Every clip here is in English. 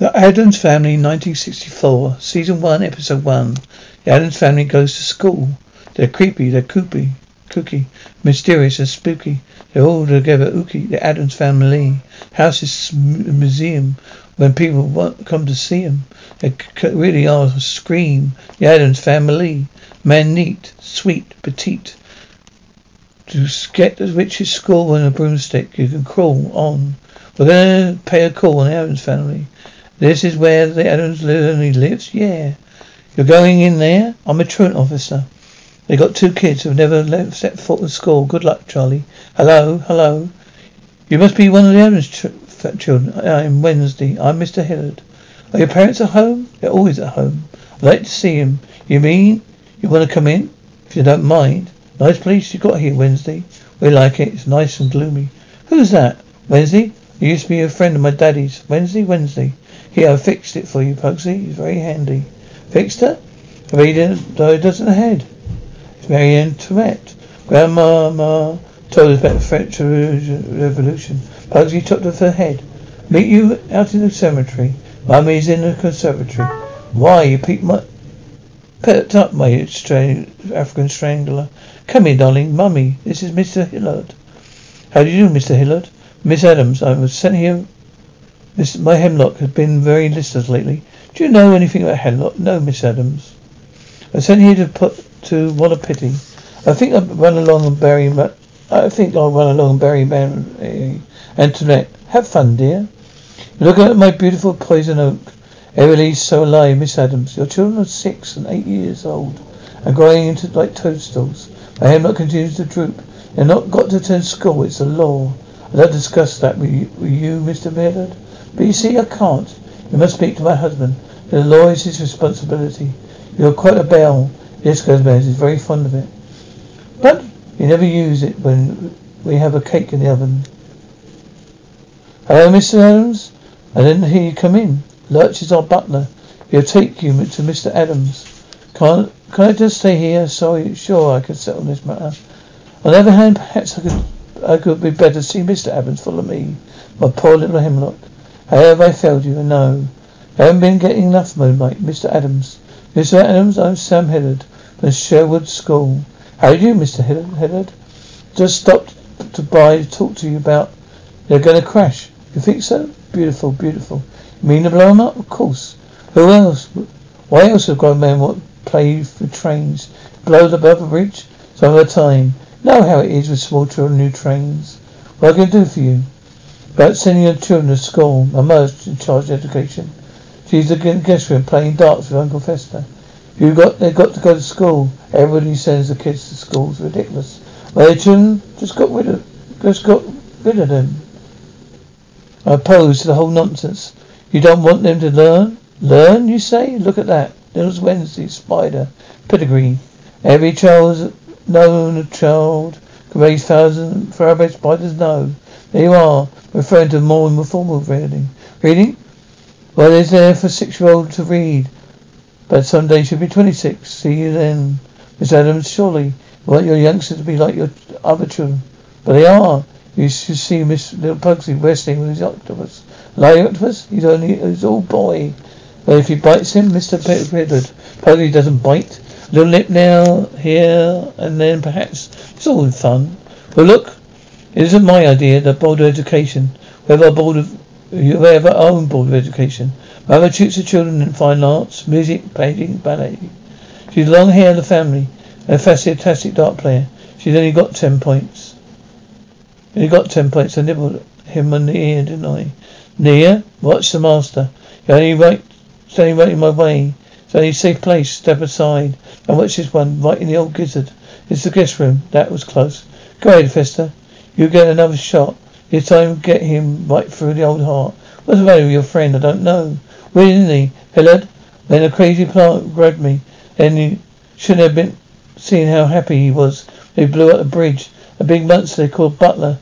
The Addams Family, 1964, Season 1, Episode 1. The Addams family goes to school. They're creepy, they're kooky, kooky, mysterious and spooky. They're all together ooky. The Addams family. House is a museum when people want, come to see them. They really are a scream. The Addams family. Man neat, sweet, petite. To get the richest school on a broomstick, you can crawl on. We're gonna pay a call on the Addams family. This is where the Addams family lives? Yeah. You're going in there? I'm a truant officer. They got two kids who've never left, set foot in school. Good luck, Charlie. Hello, hello. You must be one of the Addams ch- children. Uh, I'm Wednesday. I'm Mr. Hillard. Are your parents at home? They're always at home. I'd like to see them. You mean you want to come in? If you don't mind. Nice place you got here, Wednesday. We like it. It's nice and gloomy. Who's that? Wednesday? You used to be a friend of my daddy's. Wednesday, Wednesday. Here, I fixed it for you, Pugsley. It's very handy. Fixed it? You though it doesn't head. It's Marie Antoinette. Grandma told us about the French Revolution. Pugsley chopped off her head. Meet you out in the cemetery. Mummy's in the conservatory. Why, you peep my... Pet up, my stra- African strangler. Come here, darling. Mummy, this is Mr. Hillard. How do you do, Mr. Hillard? Miss Addams, I was sent here this, my hemlock has been very listless lately. Do you know anything about hemlock? No, Miss Addams. I sent here to put to what a pity. I think I'll run along and bury. Ma- I think I'll run along and bury Man Antoinette. Have fun, dear. Look at my beautiful poison oak. Everly's so alive, Miss Addams. Your children are six and eight years old and growing into like toadstools. My hemlock continues to droop. They've not got to attend school. It's a law. Like to discuss that with you, with you Mr. Baird. But you see, I can't. You must speak to my husband. The law is his responsibility. You're quite a belle. Yes, Bears. He's very fond of it. But you never use it when we have a cake in the oven. Hello, Mr. Addams. I didn't hear you come in. Lurch is our butler. He'll take you to Mr. Addams. Can't, can I just stay here? Sorry, sure, I can settle this matter. On the other hand, perhaps I could, I could be better see Mr. Addams follow me. My poor little hemlock. Have I failed you? No. I haven't been getting enough moonlight. Mr. Addams. Mr. Addams, I'm Sam Hillard from Sherwood School. How do you, Mr. Hillard? Just stopped to buy, to talk to you about they're going to crash. You think so? Beautiful, beautiful. You mean to blow them up? Of course. Who else? Why else have grown men what play for trains? Blow the above a bridge? Some of the time. Know how it is with small children, new trains. What can I do for you? About sending your children to school. My mother's in charge of education. She's the guest room playing darts with Uncle Fester. You got they've got to go to school. Everybody sends the kids to school. It's ridiculous. My children just got rid of just got rid of them. I oppose to the whole nonsense. You don't want them to learn? Learn, you say? Look at that. There's Wednesday, Spider, Pedigree. Every child is known a child can raise thousands spiders know. There you are, referring to more more formal reading. Reading? Well, it's there for six-year-old to read. But someday she'll be 26. See you then. Miss Addams, surely you want your youngsters to be like your other children. But they are. You should see Miss Little Pugsley wrestling with his octopus. Like octopus? He's only, he's all boy. But if he bites him, Mr. Bedford, Pugsley doesn't bite. Little lip now, here, and then perhaps. It's all in fun. But look, it isn't my idea, the board of education. Have our board of you have own board of education. Mother tutor the children in fine arts, music, painting, ballet. She's long hair in the family and a fantastic dart player. She's only got ten points. Only got ten points. I nibbled him on the ear, didn't I? Near? Watch the master. You're only right, standing right in my way. Only a safe place. Step aside. And watch this one, right in the old gizzard. It's the guest room. That was close. Go ahead, Fester. You get another shot. This time get him right through the old heart. What's the matter with your friend? I don't know. Where isn't he? Hillard? Then a crazy plant grabbed me. Then you shouldn't have been seeing how happy he was. They blew up the bridge. A big monster called Butler.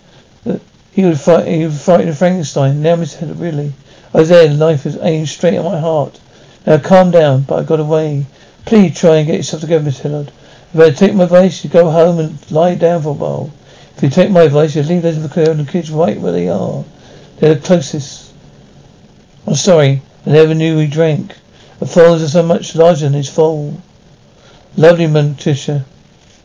Uh, he would fight. He would fight Frankenstein. Now, Miss really. I was there. The knife was aimed straight at my heart. Now, calm down. But I got away. Please try and get yourself together, Miss Hillard. If I take my advice, you go home and lie down for a while. If you take my advice, you leave those McClure and the kids right where they are. They're the closest. I'm sorry. I never knew he drank. The falls are so much larger than his fall. Lovely Morticia.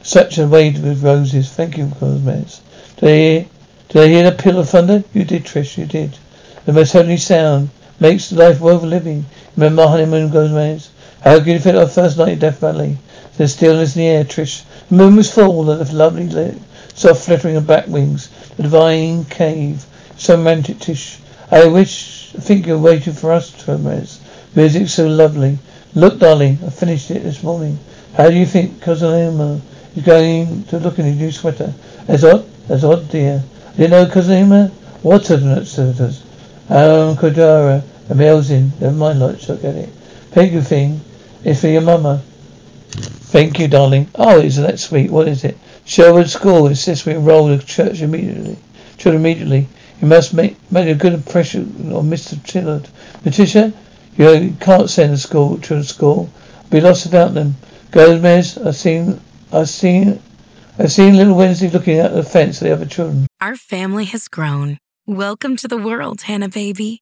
Such a wade with roses. Thank you, Gomez. Did I hear, did I hear the peal of thunder? You did, Trish, you did. The most heavenly sound makes life worth living. Remember honeymoon goes Gomez? How good it felt our first night in Death Valley. There's stillness in the air, Trish. The moon was full and the lovely lit, soft fluttering of bat wings. The divine cave. So romantic, Tish. I wish, I think you're waiting for us, Gomez. Music so lovely. Look, darling, I finished it this morning. How do you think Cosima is going to look in his new sweater? That's odd. That's odd, dear. I didn't know Cosima. What sweaters? Um, Kodara, and in. Never mind, look, look at it. You, thing. It's for your mama. Thank you, darling. Oh, isn't that sweet? What is it? Sherwood School insists we enroll the church immediately. Children immediately. You must make, make a good impression on Mr. Hillard. Letitia, you can't send a school to a school. Be lost without them. Gomez, I've seen, I've seen, I've seen little Wednesday looking at the fence at the other children. Our family has grown. Welcome to the world, Hannah baby.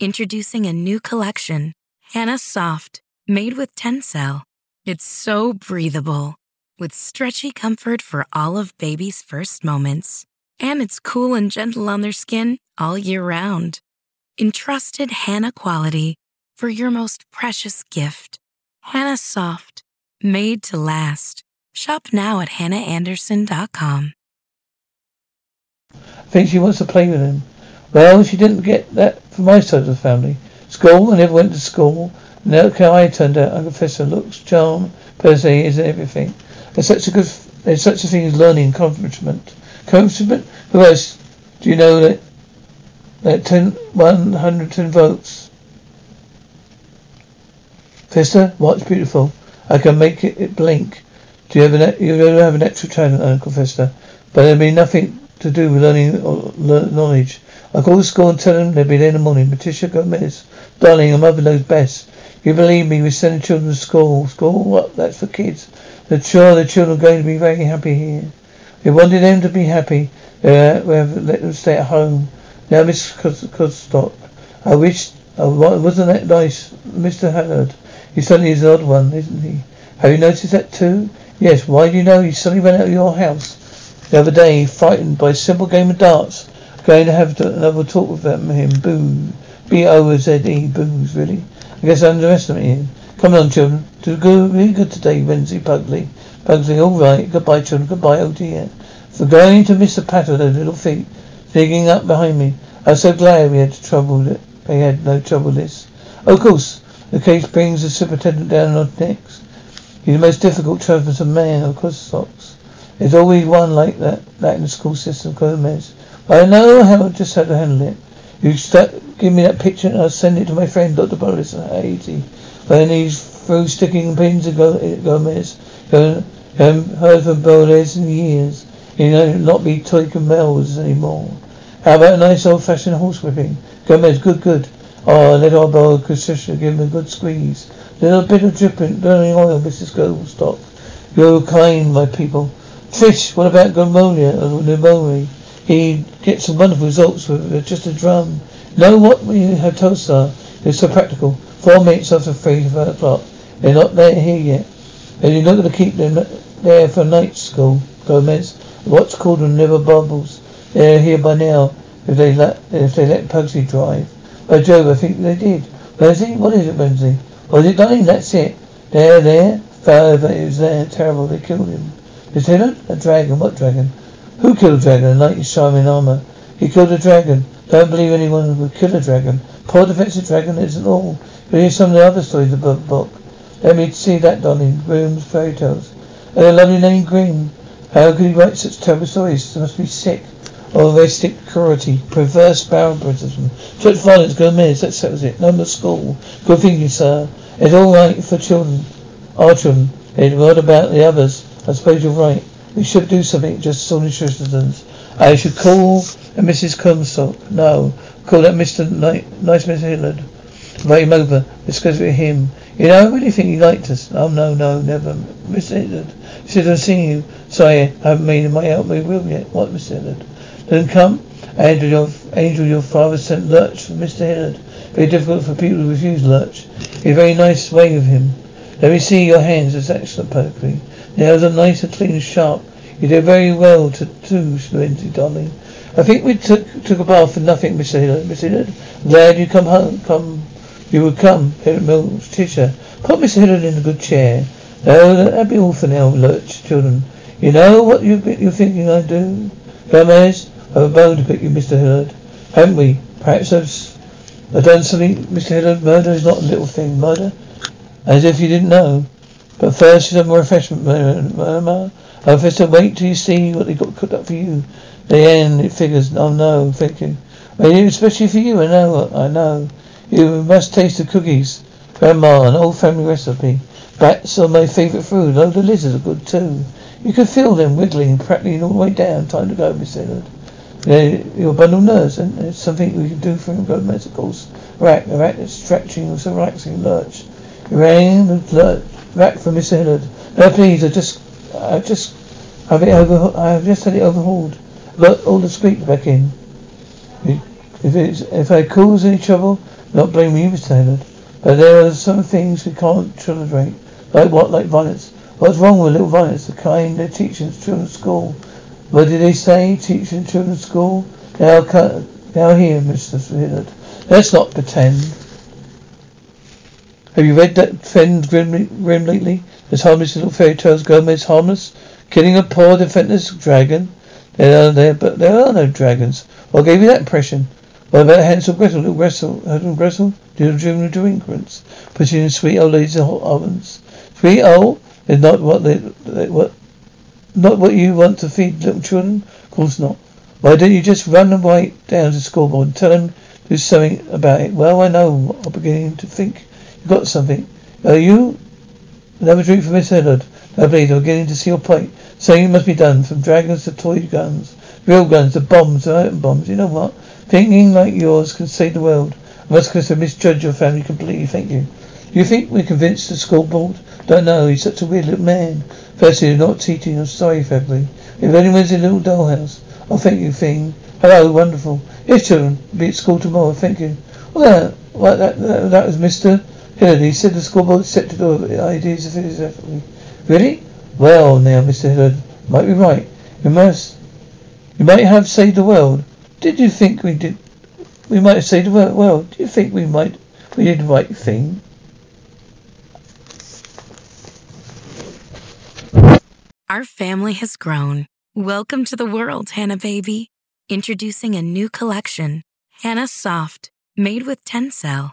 Introducing a new collection, Hanna Soft, made with Tencel. It's so breathable, with stretchy comfort for all of baby's first moments. And it's cool and gentle on their skin all year round. Entrusted Hanna quality for your most precious gift. Hanna Soft, made to last. Shop now at hannaandersson.com. I think she wants to play with him. Well, she didn't get that from my side of the family. School, I never went to school. How I turned out. Uncle Professor looks, charm, personality is everything. There's such a good, there's such a thing as learning accomplishment. Accomplishment? Who else? Do you know that, that 10, 110 votes? Fester, what's beautiful? I can make it, it blink. Do you ever, you ever have an extra talent, Uncle Fester? But there'll be nothing to do with learning or learn knowledge. I call the school and tell them they'll be there in the morning. Patricia Gomez, darling, your mother knows best. You believe me, we send the children to school. School? What? That's for kids. They're sure the children are going to be very happy here. We wanted them to be happy. Uh, we have let them stay at home. Now, Miss Comstock, I wish, oh, wasn't that nice, Mr. Hillard? He certainly is an odd one, isn't he? Have you noticed that too? Yes, why do you know he suddenly went out of your house the other day, frightened by a simple game of darts? Going to have another talk with him. Boo. B-O-Z-E. Booze, really? I guess I underestimated him. Come on, children. To go really good today, Wednesday, Pugsley. Pugsley, all right. Goodbye, children. Goodbye, oh dear. For going to the patter of those little feet digging up behind me. I was so glad we had trouble that they had no trouble this. Of course, the case brings the superintendent down on next. He's the most difficult troublesome man, of course, socks. There's always one like that, that in the school system, Gomez. But I know how just how to handle it. You start, give me that picture and I'll send it to my friend Dr. Boris at Haiti. Then he's through sticking pins in eh, Gomez. You um, haven't heard from Boris in years. You know, not be taking Mel's anymore. How about a nice old-fashioned horsewhipping? Gomez, good, good. Oh, let our boy Patricia give him a good squeeze. Little bit of dripping, burning oil, Mrs. Goldstock. You're kind, my people. Trish, what about pneumonia or pneumonia? He gets some wonderful results with just a drum. Know what we told sir? It's so practical. Four minutes after three five o'clock. They're not there here yet. And you're not going to keep them there for night school, Gomez. What's called a liver bubbles. They're here by now. If they let if they let Pugsley drive. By Jove, I think they did. Wednesday? What is it, Wednesday? Was it dying? That's it. There, there. However, it was there. Terrible. They killed him. Lieutenant? A dragon. What dragon? Who killed a dragon? A knight in shining armor. He killed a dragon. Don't believe anyone would kill a dragon. Poor defensive dragon isn't all. But here's some of the other stories of the book. Let me see that, darling. Grimm's fairy tales. And a lovely name, Grimm. How could he write such terrible stories? He must be sick. Or arrestic cruelty, perverse barbarism, such violence, Gomez, that settles it. More school. Good thinking, sir. It's all right for children. Our children. And what about the others? I suppose you're right. We should do something just ordinary citizens. I should call a Mrs. Comstock. No. Call that Mr. Nice, Mr. Hillard. Invite him over. Discuss with him. You know, I really think he liked us. Oh, no, no, never. Mr. Hillard. He said, I've seen you. Sorry, I haven't made my out my will yet. What, Mr. Hillard? Then come. Angel, your, Angel, your father sent Lurch for Mr. Hillard. Very difficult for people to refuse Lurch. He's a very nice way of him. Let me see your hands. It's excellent poetry. Nails a nice and clean sharp. You did very well to too, Lindsay, darling. I think we took took a bath for nothing, Mr. Hillard. Mr. Hillard, glad you come home. Come, you would come. Hillard Mills, teacher. Put Mr. Hillard in a good chair. No, that'd be all for now, Lurch, children. You know what you, you're thinking I do? Gomez, I have a bone to pick you, Mr. Hillard. Haven't we? Perhaps I've, I've done something, Mr. Hillard. Murder is not a little thing. Murder? As if you didn't know. But first, some refreshment, Mama. I to wait till you see what they got cooked up for you. The end, it figures. Oh no, thank you. Especially for you, I know, I know. You must taste the cookies. Grandma, an old family recipe. Bats are my favourite food. Oh, the lizards are good too. You can feel them wiggling, prattling all the way down. Time to go, Miss Leonard. Yeah, your bundle nerves, and it's something we can do for him. Go of course. The rack that's stretching, so relaxing, lurch. Rain, rack for Miss Leonard. No, please, I just, I just have it over. I have just had it overhauled. Got all the squeak back in. If it's, if I cause any trouble, not blaming you, Miss Leonard. But there are some things we can't tolerate. Like what? Like violence. What's wrong with little violence? The kind they teach in children's school. What did they say? Teach in children's school? Now, now here, Mr. Hillard. Let's not pretend. Have you read that friend Grimm, Grimm lately? This harmless little fairy tales Gomez harmless? Killing a poor defenseless dragon? There are there, but there are no dragons. What gave you that impression? What about Hansel Gretel, little Gretel, Hansel Gretel, little juvenile delinquents, in sweet old ladies' in hot ovens? Sweet old is not what they, they, what not what you want to feed little children? Of course not. Why don't you just run write down to school board and tell to do something about it? Well, I know. I'm beginning to think you've got something. Are you? Another drink for Miss Hillard. No, please, I'm beginning to see your point. Something must be done, from dragons to toy guns, real guns to bombs to atom bombs. You know what? Thinking like yours can save the world. I must confess I misjudge your family completely. Thank you. Do you think we're convinced the school board? Don't know. He's such a weird little man. Firstly, you're not teaching. I'm sorry, February. If anyone's in a little dollhouse, oh, thank you, Fiend. Hello, wonderful. Yes, children. Be at school tomorrow. Thank you. Well, that, well, that, that, that was Mr. Hillard. He said the school board accepted the ideas of his effort. Really? Well, now, Mr. Hillard, might be right. You must. You might have saved the world. Did you think we did? We might have saved the world. Well, do you think we might? We did the right thing. Our family has grown. Welcome to the world, Hannah Baby. Introducing a new collection, Hanna Soft, made with Tencel.